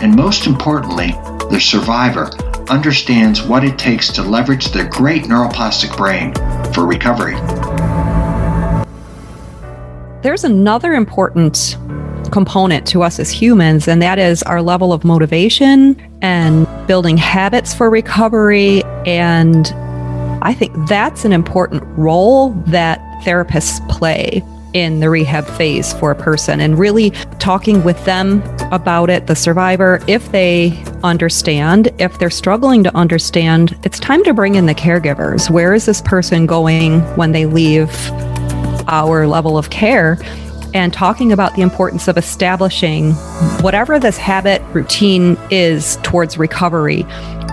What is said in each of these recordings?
and most importantly, the survivor understands what it takes to leverage their great neuroplastic brain for recovery. There's another important component to us as humans, and that is our level of motivation and building habits for recovery. And I think that's an important role that therapists play in the rehab phase for a person and really talking with them about it, the survivor, if they understand, if they're struggling to understand, it's time to bring in the caregivers. Where is this person going when they leave our level of care? And talking about the importance of establishing whatever this habit routine is towards recovery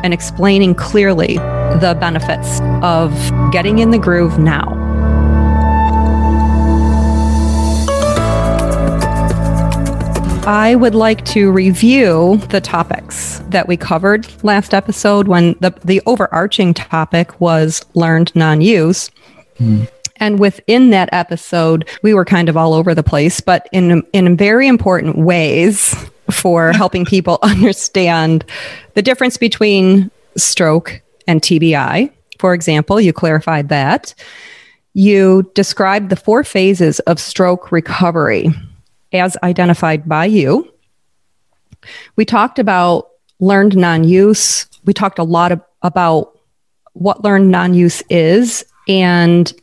and explaining clearly the benefits of getting in the groove now. I would like to review the topics that we covered last episode when the, the overarching topic was learned non use. Mm. And within that episode, we were kind of all over the place, but in, in very important ways for helping people understand the difference between stroke and TBI. For example, you clarified that. You described the four phases of stroke recovery as identified by you. We talked about learned non use. We talked a lot of, about what learned non use is and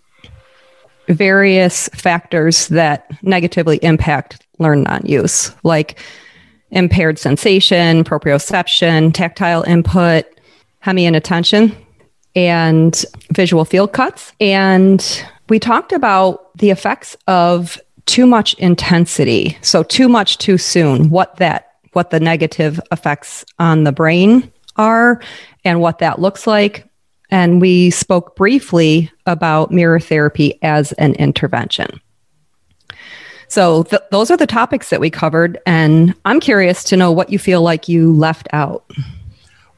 various factors that negatively impact learned non use, like impaired sensation, proprioception, tactile input, hemi attention, and visual field cuts. And we talked about the effects of too much intensity. So too much too soon, what that what the negative effects on the brain are and what that looks like. And we spoke briefly about mirror therapy as an intervention. So th- those are the topics that we covered. And I'm curious to know what you feel like you left out.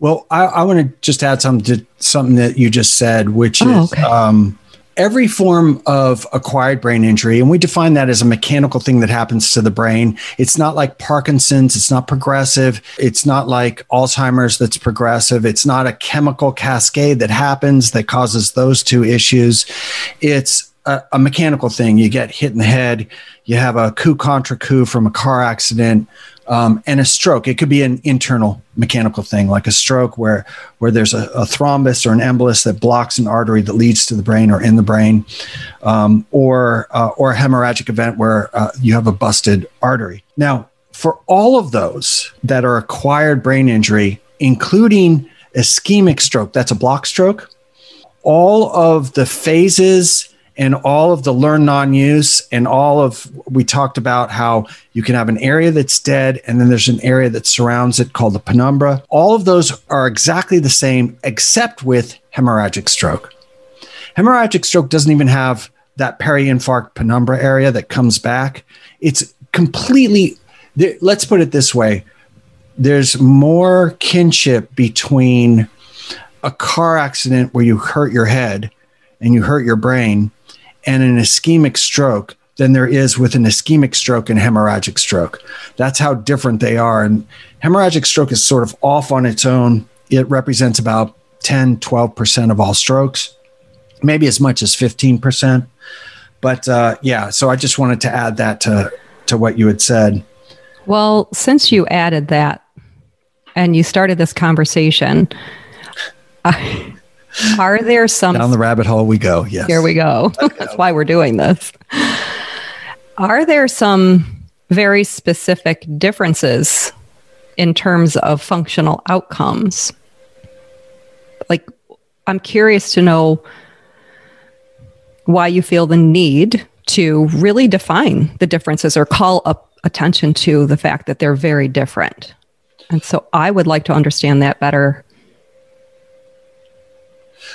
Well, I, I want to just add something to something that you just said, which oh, is okay. um, every form of acquired brain injury, and we define that as a mechanical thing that happens to the brain. It's not like Parkinson's, it's not progressive, it's not like Alzheimer's that's progressive, it's not a chemical cascade that happens that causes those two issues. It's a, a mechanical thing. You get hit in the head, you have a coup contre coup from a car accident, um, and a stroke. It could be an internal mechanical thing, like a stroke where where there's a, a, thrombus or an embolus that blocks an artery that leads to the brain or in the brain, um, or uh, or a hemorrhagic event where uh, you have a busted artery. Now, for all of those that are acquired brain injury, including ischemic stroke, that's a block stroke. All of the phases and all of the learn non-use and all of we talked about how you can have an area that's dead and then there's an area that surrounds it called the penumbra. All of those are exactly the same except with hemorrhagic stroke. Hemorrhagic stroke doesn't even have that peri-infarct penumbra area that comes back. It's completely let's put it this way. There's more kinship between a car accident where you hurt your head and you hurt your brain and an ischemic stroke than there is with an ischemic stroke and hemorrhagic stroke. That's how different they are. And hemorrhagic stroke is sort of off on its own. It represents about 10, 12% of all strokes, maybe as much as 15%. But uh, yeah, so I just wanted to add that to, to what you had said. Well, since you added that and you started this conversation, I, are there some down the rabbit hole we go? Yes. Here we go. That's why we're doing this. Are there some very specific differences in terms of functional outcomes? Like, I'm curious to know why you feel the need to really define the differences or call up attention to the fact that they're very different. And so I would like to understand that better.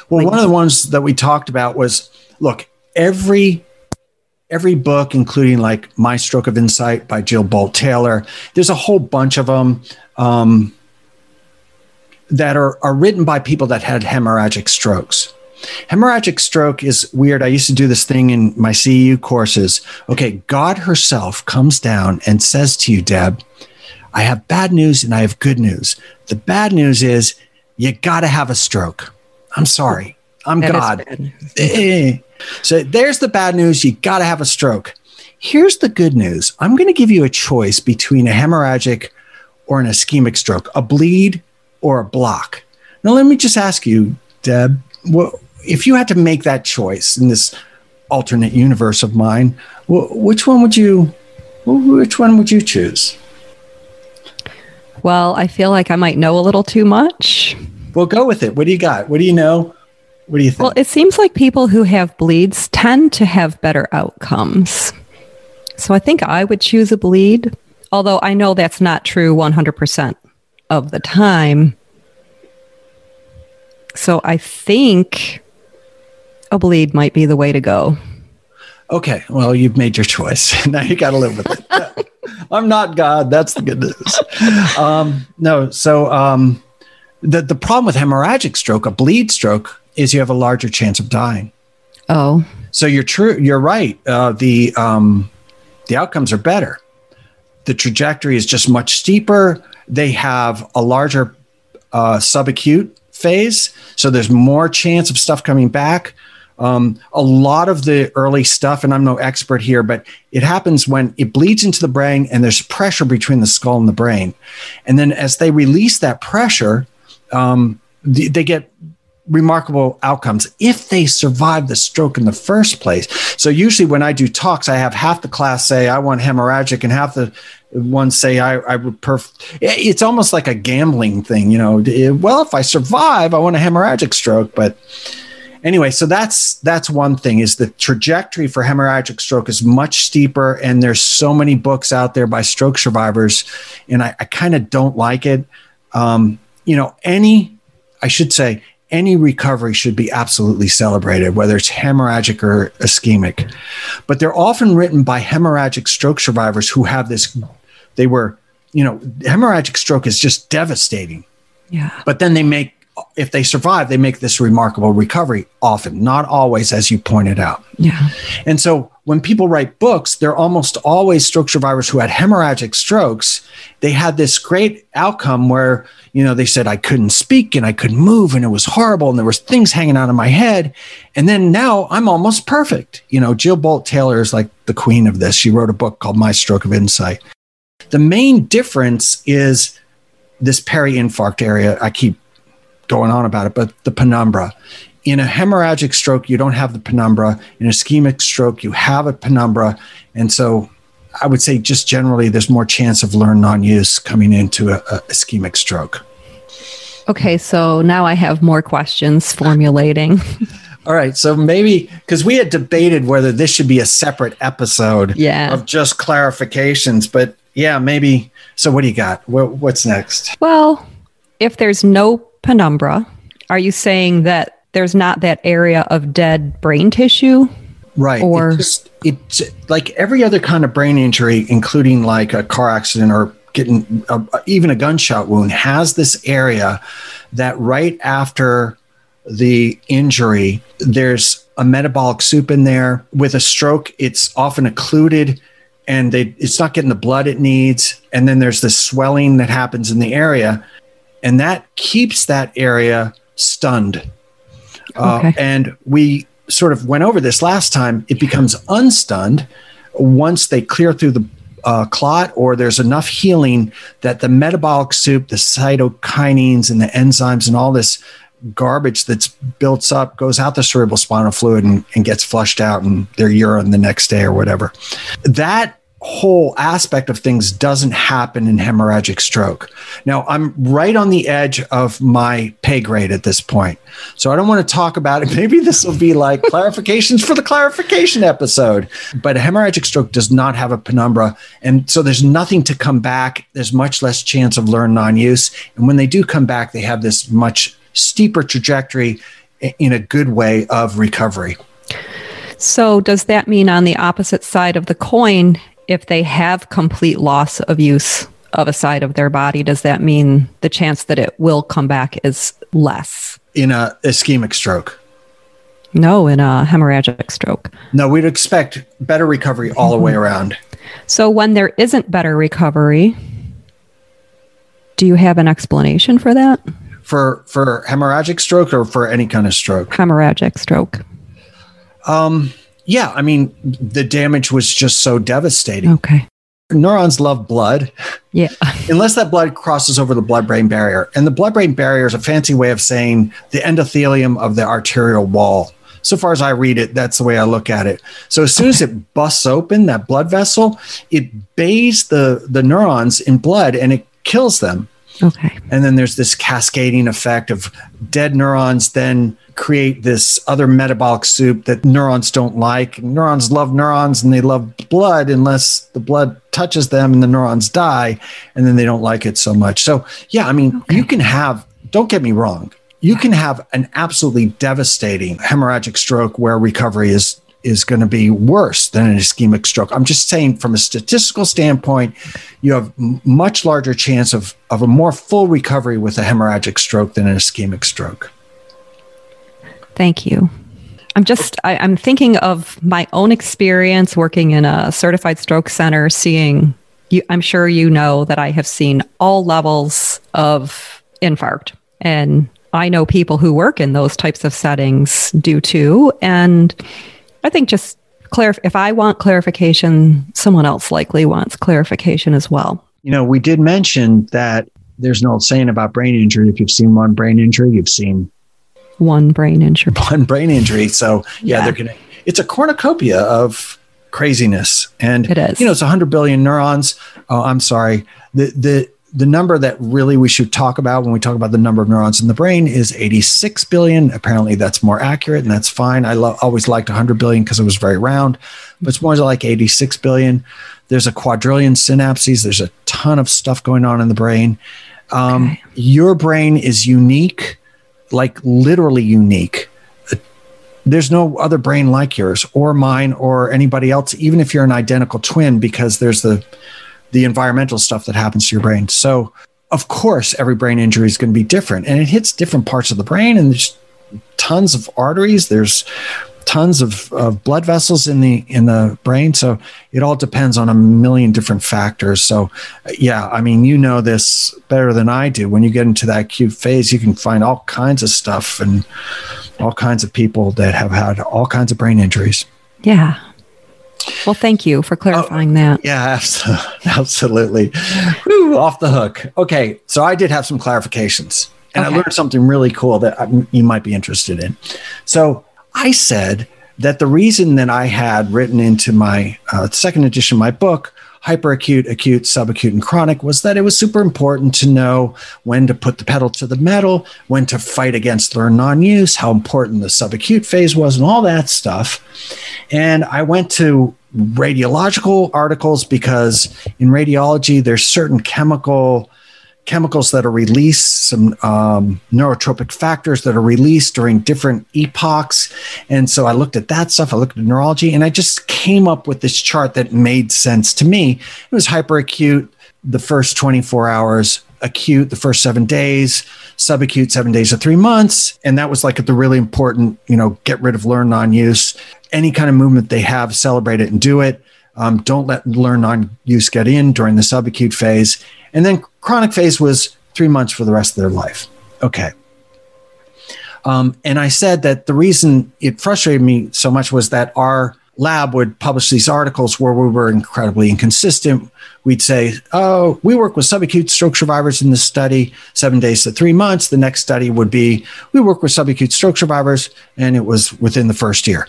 Well, like, one of the ones that we talked about was look, every every book, including like My Stroke of Insight by Jill Bolte Taylor, there's a whole bunch of them um, that are, are written by people that had hemorrhagic strokes. Hemorrhagic stroke is weird. I used to do this thing in my CEU courses. Okay, God herself comes down and says to you, Deb, I have bad news and I have good news. The bad news is you got to have a stroke. I'm sorry. I'm that God. Eh. so there's the bad news. You got to have a stroke. Here's the good news. I'm going to give you a choice between a hemorrhagic or an ischemic stroke, a bleed or a block. Now, let me just ask you, Deb, what, if you had to make that choice in this alternate universe of mine, which one would you which one would you choose? Well, I feel like I might know a little too much. Well, go with it. What do you got? What do you know? What do you think? Well, it seems like people who have bleeds tend to have better outcomes. So I think I would choose a bleed, although I know that's not true 100% of the time. So I think a bleed might be the way to go. Okay, well, you've made your choice. now you got to live with it. I'm not God. That's the good news. Um, no, so um, the the problem with hemorrhagic stroke, a bleed stroke, is you have a larger chance of dying. Oh, so you're true. You're right. Uh, the um, the outcomes are better. The trajectory is just much steeper. They have a larger uh, subacute phase, so there's more chance of stuff coming back. Um, a lot of the early stuff, and I'm no expert here, but it happens when it bleeds into the brain and there's pressure between the skull and the brain. And then as they release that pressure, um, they, get remarkable outcomes if they survive the stroke in the first place. So usually when I do talks, I have half the class say I want hemorrhagic and half the ones say I, I would perf. It's almost like a gambling thing, you know. Well, if I survive, I want a hemorrhagic stroke, but anyway, so that's that's one thing is the trajectory for hemorrhagic stroke is much steeper, and there's so many books out there by stroke survivors, and I, I kind of don't like it. Um, you know, any I should say any recovery should be absolutely celebrated, whether it's hemorrhagic or ischemic. But they're often written by hemorrhagic stroke survivors who have this, they were, you know, hemorrhagic stroke is just devastating. Yeah. But then they make if they survive, they make this remarkable recovery often, not always, as you pointed out. Yeah. And so when people write books, they're almost always stroke survivors who had hemorrhagic strokes. They had this great outcome where, you know, they said, I couldn't speak and I couldn't move and it was horrible and there was things hanging out of my head. And then now I'm almost perfect. You know, Jill Bolte Taylor is like the queen of this. She wrote a book called My Stroke of Insight. The main difference is this peri-infarct area. I keep going on about it, but the penumbra. In a hemorrhagic stroke, you don't have the penumbra. In a ischemic stroke, you have a penumbra. And so I would say just generally there's more chance of learned non-use coming into a, a ischemic stroke. Okay, so now I have more questions formulating. All right, so maybe because we had debated whether this should be a separate episode yeah. of just clarifications, but yeah, maybe. So, what do you got? What's next? Well, if there's no penumbra, are you saying that there's not that area of dead brain tissue? Right. Or it just, it's like every other kind of brain injury, including like a car accident or getting uh, even a gunshot wound has this area that right after the injury, there's a metabolic soup in there. With a stroke, it's often occluded and they, it's not getting the blood it needs. And then there's this swelling that happens in the area, and that keeps that area stunned. Uh, okay. Uh, and we sort of went over this last time. It becomes unstunned once they clear through the uh, clot or there's enough healing that the metabolic soup, the cytokinins and the enzymes and all this garbage that's built up goes out the cerebral spinal fluid and, and gets flushed out in their urine the next day or whatever. That whole aspect of things doesn't happen in hemorrhagic stroke. Now, I'm right on the edge of my pay grade at this point. So I don't want to talk about it. Maybe this will be like clarifications for the clarification episode. But a hemorrhagic stroke does not have a penumbra. And so there's nothing to come back. There's much less chance of learned non use. And when they do come back, they have this much steeper trajectory in a good way of recovery. So, does that mean on the opposite side of the coin, if they have complete loss of use of a side of their body, does that mean the chance that it will come back is less? In a ischemic stroke? No, in a hemorrhagic stroke. No, we'd expect better recovery all the way mm-hmm. around. So, when there isn't better recovery, do you have an explanation for that? For for hemorrhagic stroke or for any kind of stroke? Hemorrhagic stroke. Um, yeah, I mean, the damage was just so devastating. Okay. Neurons love blood. Yeah. Unless that blood crosses over the blood brain barrier. And the blood brain barrier is a fancy way of saying the endothelium of the arterial wall. So far as I read it, that's the way I look at it. So as soon as it busts open that blood vessel, it bathes the, the neurons in blood and it kills them. Okay. And then there's this cascading effect of dead neurons then create this other metabolic soup that neurons don't like. Neurons love neurons and they love blood unless the blood touches them and the neurons die and then they don't like it so much. So, yeah, I mean, okay. you can have, don't get me wrong, you can have an absolutely devastating hemorrhagic stroke where recovery is is going to be worse than an ischemic stroke. I'm just saying, from a statistical standpoint, you have much larger chance of, of a more full recovery with a hemorrhagic stroke than an ischemic stroke. Thank you. I'm just, I, am thinking of my own experience working in a certified stroke center, seeing you, I'm sure you know that I have seen all levels of infarct. And I know people who work in those types of settings do too. And I think just clarif- if I want clarification, someone else likely wants clarification as well. You know, we did mention that there's an old saying about brain injury. If you've seen one brain injury, you've seen one brain injury. One brain injury. So yeah, yeah. they're gonna. It's a cornucopia of craziness, and it is. You know, it's 100 billion neurons. Oh, I'm sorry. The the the number that really we should talk about when we talk about the number of neurons in the brain is 86 billion. Apparently, that's more accurate, and that's fine. I lo- always liked 100 billion because it was very round, but it's more like 86 billion. There's a quadrillion synapses. There's a ton of stuff going on in the brain. Um, okay. Your brain is unique like literally unique. There's no other brain like yours or mine or anybody else, even if you're an identical twin, because there's the the environmental stuff that happens to your brain. So of course every brain injury is going to be different and it hits different parts of the brain and there's tons of arteries. There's tons of, of blood vessels in the in the brain so it all depends on a million different factors so yeah i mean you know this better than i do when you get into that acute phase you can find all kinds of stuff and all kinds of people that have had all kinds of brain injuries yeah well, thank you for clarifying oh, that. Yeah, absolutely. Woo, off the hook. Okay, so I did have some clarifications, and okay. I learned something really cool that you might be interested in. So I said that the reason that I had written into my uh, second edition of my book, hyperacute, acute, subacute, and chronic, was that it was super important to know when to put the pedal to the metal, when to fight against learn non use, how important the subacute phase was, and all that stuff. And I went to radiological articles because in radiology, there's certain chemical chemicals that are released, some um, neurotrophic factors that are released during different epochs. And so I looked at that stuff, I looked at neurology, and I just came up with this chart that made sense to me. It was hyperacute the first 24 hours, acute the first seven days, subacute seven days to three months. And that was like the really important, you know, get rid of learn non use. Any kind of movement they have, celebrate it and do it. Um, don't let learn non use get in during the subacute phase. And then chronic phase was three months for the rest of their life. Okay. Um, and I said that the reason it frustrated me so much was that our lab would publish these articles where we were incredibly inconsistent. We'd say, oh, we work with subacute stroke survivors in this study, seven days to three months. The next study would be, we work with subacute stroke survivors, and it was within the first year.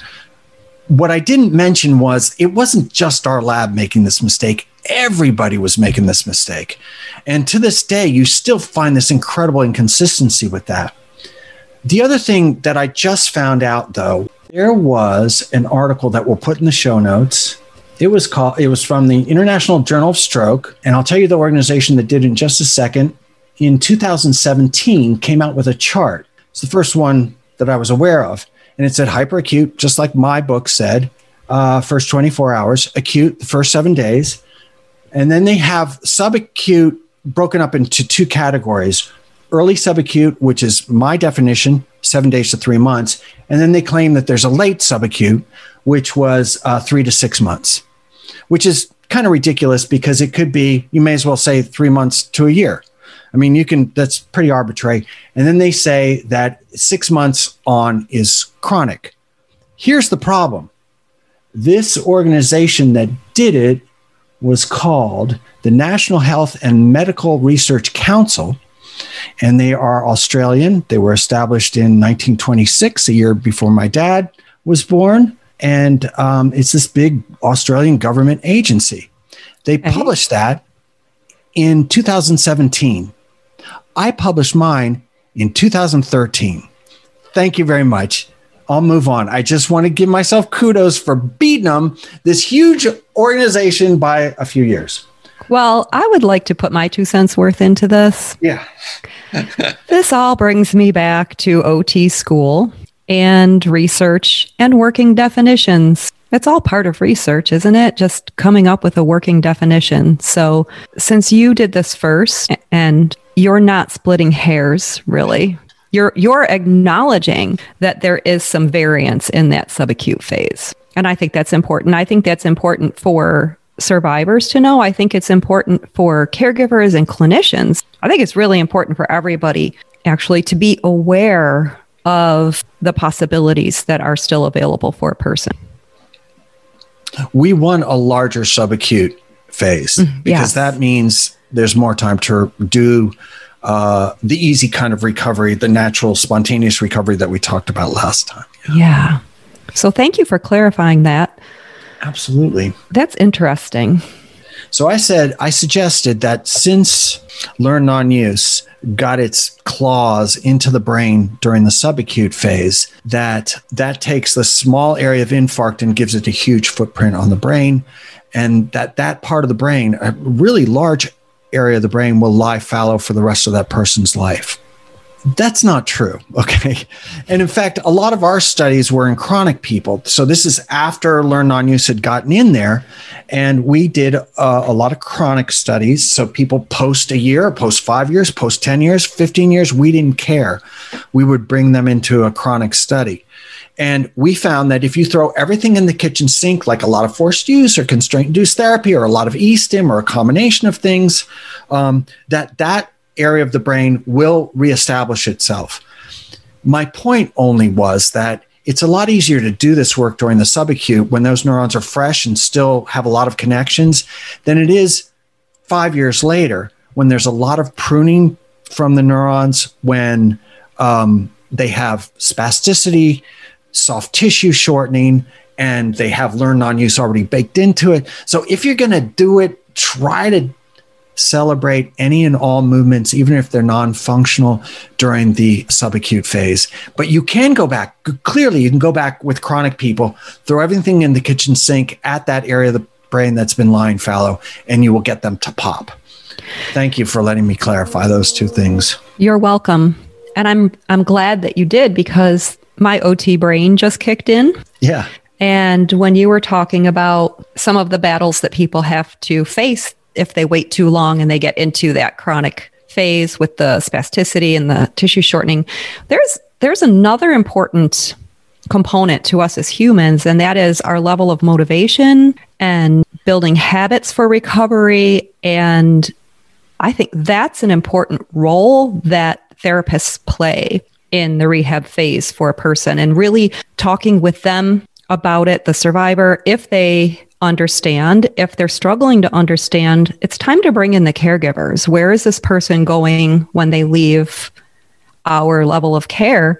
What I didn't mention was it wasn't just our lab making this mistake. Everybody was making this mistake. And to this day, you still find this incredible inconsistency with that. The other thing that I just found out, though, there was an article that we'll put in the show notes. It was called. It was from the International Journal of Stroke, and I'll tell you the organization that did it in just a second. In 2017, came out with a chart. It's the first one that I was aware of, and it said hyperacute, just like my book said. Uh, first 24 hours, acute the first seven days, and then they have subacute broken up into two categories: early subacute, which is my definition, seven days to three months. And then they claim that there's a late subacute, which was uh, three to six months, which is kind of ridiculous because it could be, you may as well say three months to a year. I mean, you can, that's pretty arbitrary. And then they say that six months on is chronic. Here's the problem this organization that did it was called the National Health and Medical Research Council and they are Australian. They were established in 1926, a year before my dad was born. And um, it's this big Australian government agency. They published that in 2017. I published mine in 2013. Thank you very much. I'll move on. I just want to give myself kudos for beating them, this huge organization, by a few years. Well, I would like to put my two cents worth into this. Yeah. this all brings me back to OT school and research and working definitions. It's all part of research, isn't it? Just coming up with a working definition. So, since you did this first and you're not splitting hairs, really, you're you're acknowledging that there is some variance in that subacute phase. And I think that's important. I think that's important for survivors to know. I think it's important for caregivers and clinicians. I think it's really important for everybody actually to be aware of the possibilities that are still available for a person. We want a larger subacute phase mm, because that means there's more time to do uh, the easy kind of recovery, the natural, spontaneous recovery that we talked about last time. Yeah. yeah. So thank you for clarifying that. Absolutely. That's interesting. So I said, I suggested that since learn non use got its claws into the brain during the subacute phase, that that takes the small area of infarct and gives it a huge footprint on the brain. And that that part of the brain, a really large area of the brain, will lie fallow for the rest of that person's life. That's not true. Okay. And in fact, a lot of our studies were in chronic people. So this is after Learn Non Use had gotten in there. And we did uh, a lot of chronic studies. So people post a year, post five years, post 10 years, 15 years. We didn't care. We would bring them into a chronic study. And we found that if you throw everything in the kitchen sink, like a lot of forced use or constraint induced therapy or a lot of e-stim or a combination of things, um, that that area of the brain will reestablish itself. My point only was that it's a lot easier to do this work during the subacute when those neurons are fresh and still have a lot of connections than it is five years later when there's a lot of pruning from the neurons, when um, they have spasticity, soft tissue shortening, and they have learned non use already baked into it. So if you're going to do it, try to celebrate any and all movements, even if they're non functional during the subacute phase. But you can go back, clearly, you can go back with chronic people, throw everything in the kitchen sink at that area of the brain that's been lying fallow, and you will get them to pop. Thank you for letting me clarify those two things. You're welcome. And I'm I'm glad that you did because my OT brain just kicked in. Yeah. And when you were talking about some of the battles that people have to face if they wait too long and they get into that chronic phase with the spasticity and the tissue shortening. There's there's another important component to us as humans, and that is our level of motivation and building habits for recovery. And I think that's an important role that therapists play in the rehab phase for a person and really talking with them about it, the survivor, if they understand. If they're struggling to understand, it's time to bring in the caregivers. Where is this person going when they leave our level of care?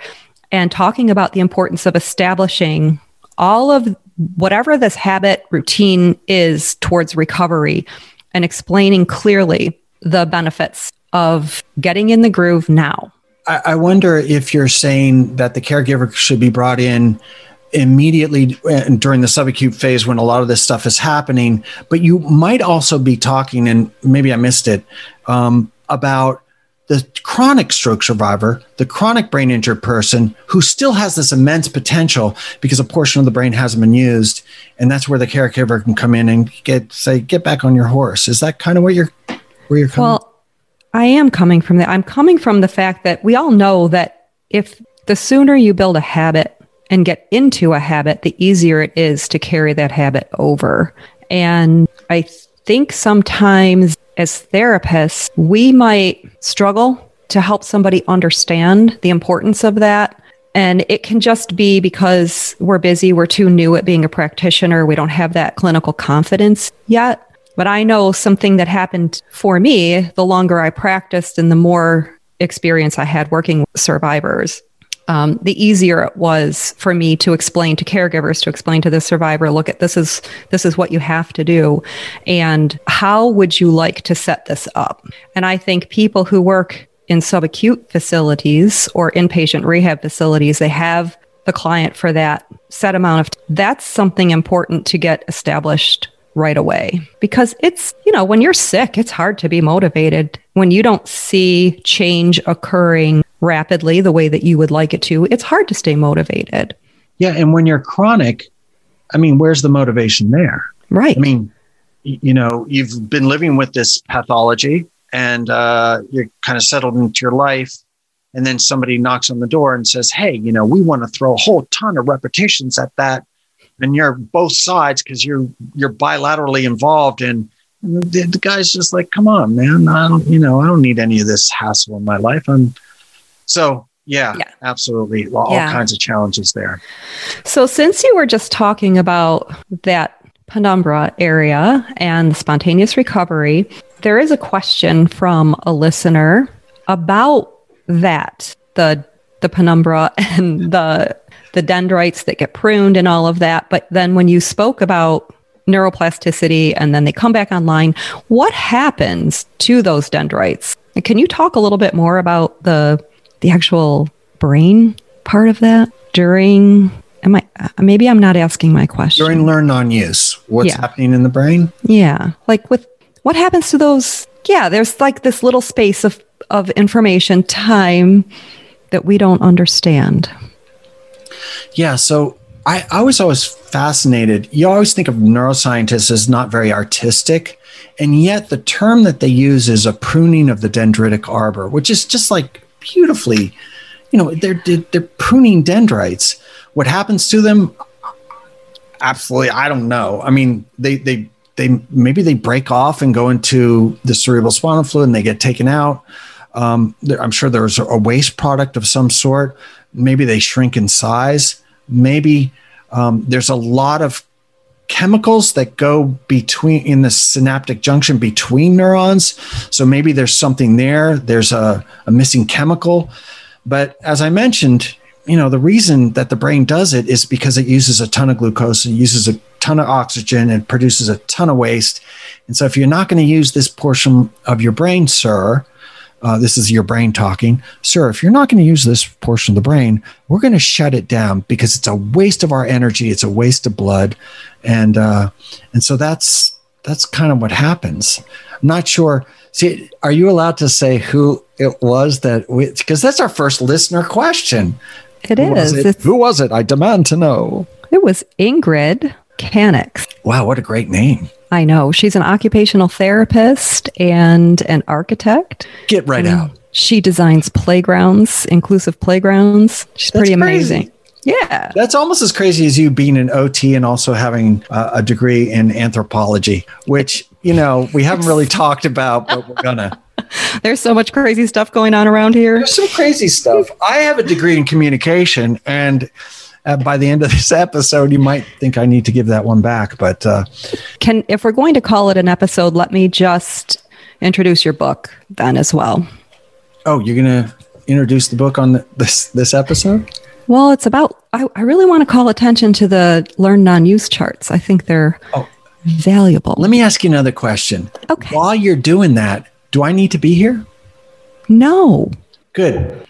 And talking about the importance of establishing all of whatever this habit routine is towards recovery and explaining clearly the benefits of getting in the groove now. I, wonder if you're saying that the caregiver should be brought in immediately uh, during the subacute phase when a lot of this stuff is happening. But you might also be talking, and maybe I missed it, um, about the chronic stroke survivor, the chronic brain injured person who still has this immense potential because a portion of the brain hasn't been used. And that's where the caregiver can come in and get say, get back on your horse. Is that kind of what you're where you're coming? Well, I am coming from that. I'm coming from the fact that we all know that if the sooner you build a habit and get into a habit, the easier it is to carry that habit over. And I think sometimes as therapists, we might struggle to help somebody understand the importance of that. And it can just be because we're busy, we're too new at being a practitioner, we don't have that clinical confidence yet. But I know something that happened for me the longer I practiced and the more experience I had working with survivors um, the easier it was for me to explain to caregivers to explain to the survivor look at this is this is what you have to do and how would you like to set this up? And i think people who work in subacute facilities or inpatient rehab facilities they have the client for that set amount of that's something important to get established right away. Because it's you know when you're sick it's hard to be motivated. When you don't see change occurring rapidly the way that you would like it to, it's hard to stay motivated. Yeah. And when you're chronic, I mean, where's the motivation there? Right. I mean, you know, you've been living with this pathology and uh, you're kind of settled into your life. And then somebody knocks on the door and says, Hey, you know, we want to throw a whole ton of repetitions at that. And you're both sides because you're you're bilaterally involved in the, the guy's just like, come on, man. I don't, you know, I don't need any of this hassle in my life. I'm so yeah, yeah, absolutely. All yeah. kinds of challenges there. So since you were just talking about that penumbra area and the spontaneous recovery, there is a question from a listener about that, the the penumbra and the the dendrites that get pruned and all of that. But then when you spoke about neuroplasticity and then they come back online, what happens to those dendrites? can you talk a little bit more about the the actual brain part of that during am i uh, maybe i'm not asking my question during learn non-use what's yeah. happening in the brain yeah like with what happens to those yeah there's like this little space of of information time that we don't understand yeah so I, I was always fascinated. You always think of neuroscientists as not very artistic, and yet the term that they use is a pruning of the dendritic arbor, which is just like beautifully, you know, they're, they're pruning dendrites. What happens to them? Absolutely, I don't know. I mean, they they they maybe they break off and go into the cerebral spinal fluid and they get taken out. Um, I'm sure there's a waste product of some sort. Maybe they shrink in size. Maybe um, there's a lot of chemicals that go between in the synaptic junction between neurons. So maybe there's something there. There's a, a missing chemical. But as I mentioned, you know, the reason that the brain does it is because it uses a ton of glucose, it uses a ton of oxygen, and produces a ton of waste. And so if you're not going to use this portion of your brain, sir, uh, this is your brain talking, sir, if you're not going to use this portion of the brain, we're going to shut it down because it's a waste of our energy. It's a waste of blood. And, uh, and so that's, that's kind of what happens. I'm not sure. See, are you allowed to say who it was that because that's our first listener question. It who is. Was it? Who was it? I demand to know. It was Ingrid Canix. Wow, what a great name. I know. She's an occupational therapist and an architect. Get right out. She designs playgrounds, inclusive playgrounds. She's That's pretty amazing. Crazy. Yeah. That's almost as crazy as you being an OT and also having uh, a degree in anthropology, which, you know, we haven't really talked about, but we're going to. There's so much crazy stuff going on around here. There's some crazy stuff. I have a degree in communication, and uh, by the end of this episode, you might think I need to give that one back. But uh, can if we're going to call it an episode, let me just introduce your book then as well. Oh, you're gonna introduce the book on the, this this episode? Well, it's about. I, I really want to call attention to the learn non-use charts. I think they're oh. valuable. Let me ask you another question. Okay. While you're doing that, do I need to be here? No. Good.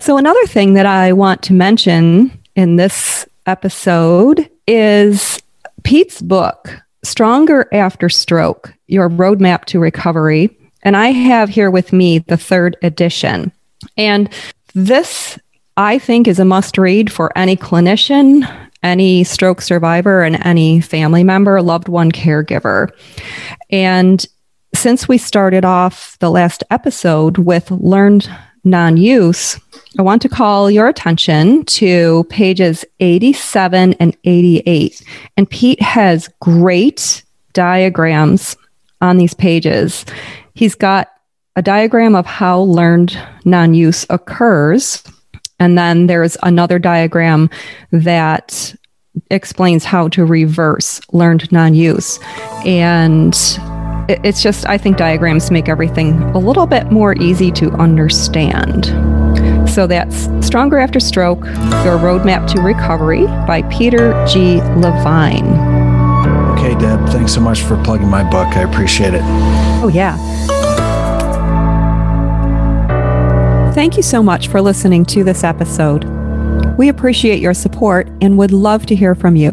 So another thing that I want to mention in this episode is Pete's book, Stronger After Stroke Your Roadmap to Recovery. And I have here with me the third edition. And this, I think, is a must read for any clinician, any stroke survivor, and any family member, loved one, caregiver. And since we started off the last episode with learned non use, I want to call your attention to pages 87 and 88. And Pete has great diagrams on these pages. He's got a diagram of how learned non use occurs. And then there's another diagram that explains how to reverse learned non use. And it's just, I think diagrams make everything a little bit more easy to understand. So that's Stronger After Stroke Your Roadmap to Recovery by Peter G. Levine. Okay, Deb, thanks so much for plugging my book. I appreciate it. Oh, yeah. Thank you so much for listening to this episode. We appreciate your support and would love to hear from you.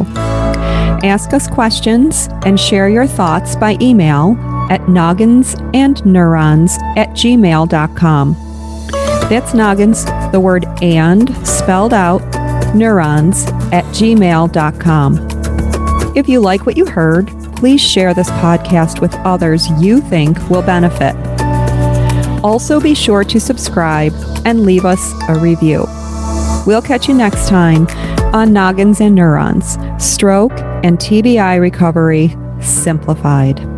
Ask us questions and share your thoughts by email at nogginsandneurons at gmail.com. That's noggins, the word and spelled out, neurons at gmail.com. If you like what you heard, please share this podcast with others you think will benefit. Also, be sure to subscribe and leave us a review. We'll catch you next time on Noggins and Neurons Stroke and TBI Recovery Simplified.